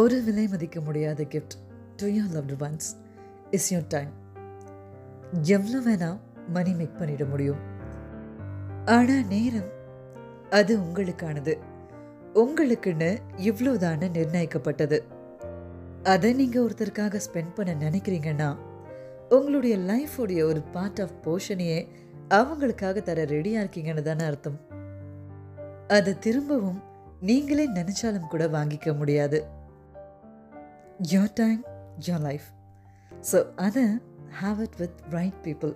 ஒரு விலை மதிக்க முடியாத gift to your loved ones is your time எவ்வளோ வேணால் மணி மேக் பண்ணிட முடியும். ஆனால் நேரம் அது உங்களுக்கானது. உங்களுக்குன்னு இவ்வளோதான நிர்ணயிக்கப்பட்டது. அதை நீங்கள் ஒருத்தருக்காக ஸ்பெண்ட் பண்ண நினைக்கிறீங்கன்னா உங்களுடைய லைஃபுடைய ஒரு பார்ட் ஆஃப் போர்ஷனையே அவங்களுக்காக தர ரெடியாக இருக்கீங்கன்னு தானே அர்த்தம். அதை திரும்பவும் நீங்களே நினைச்சாலும் கூட வாங்கிக்க முடியாது. your time, your life. So, other have it with right people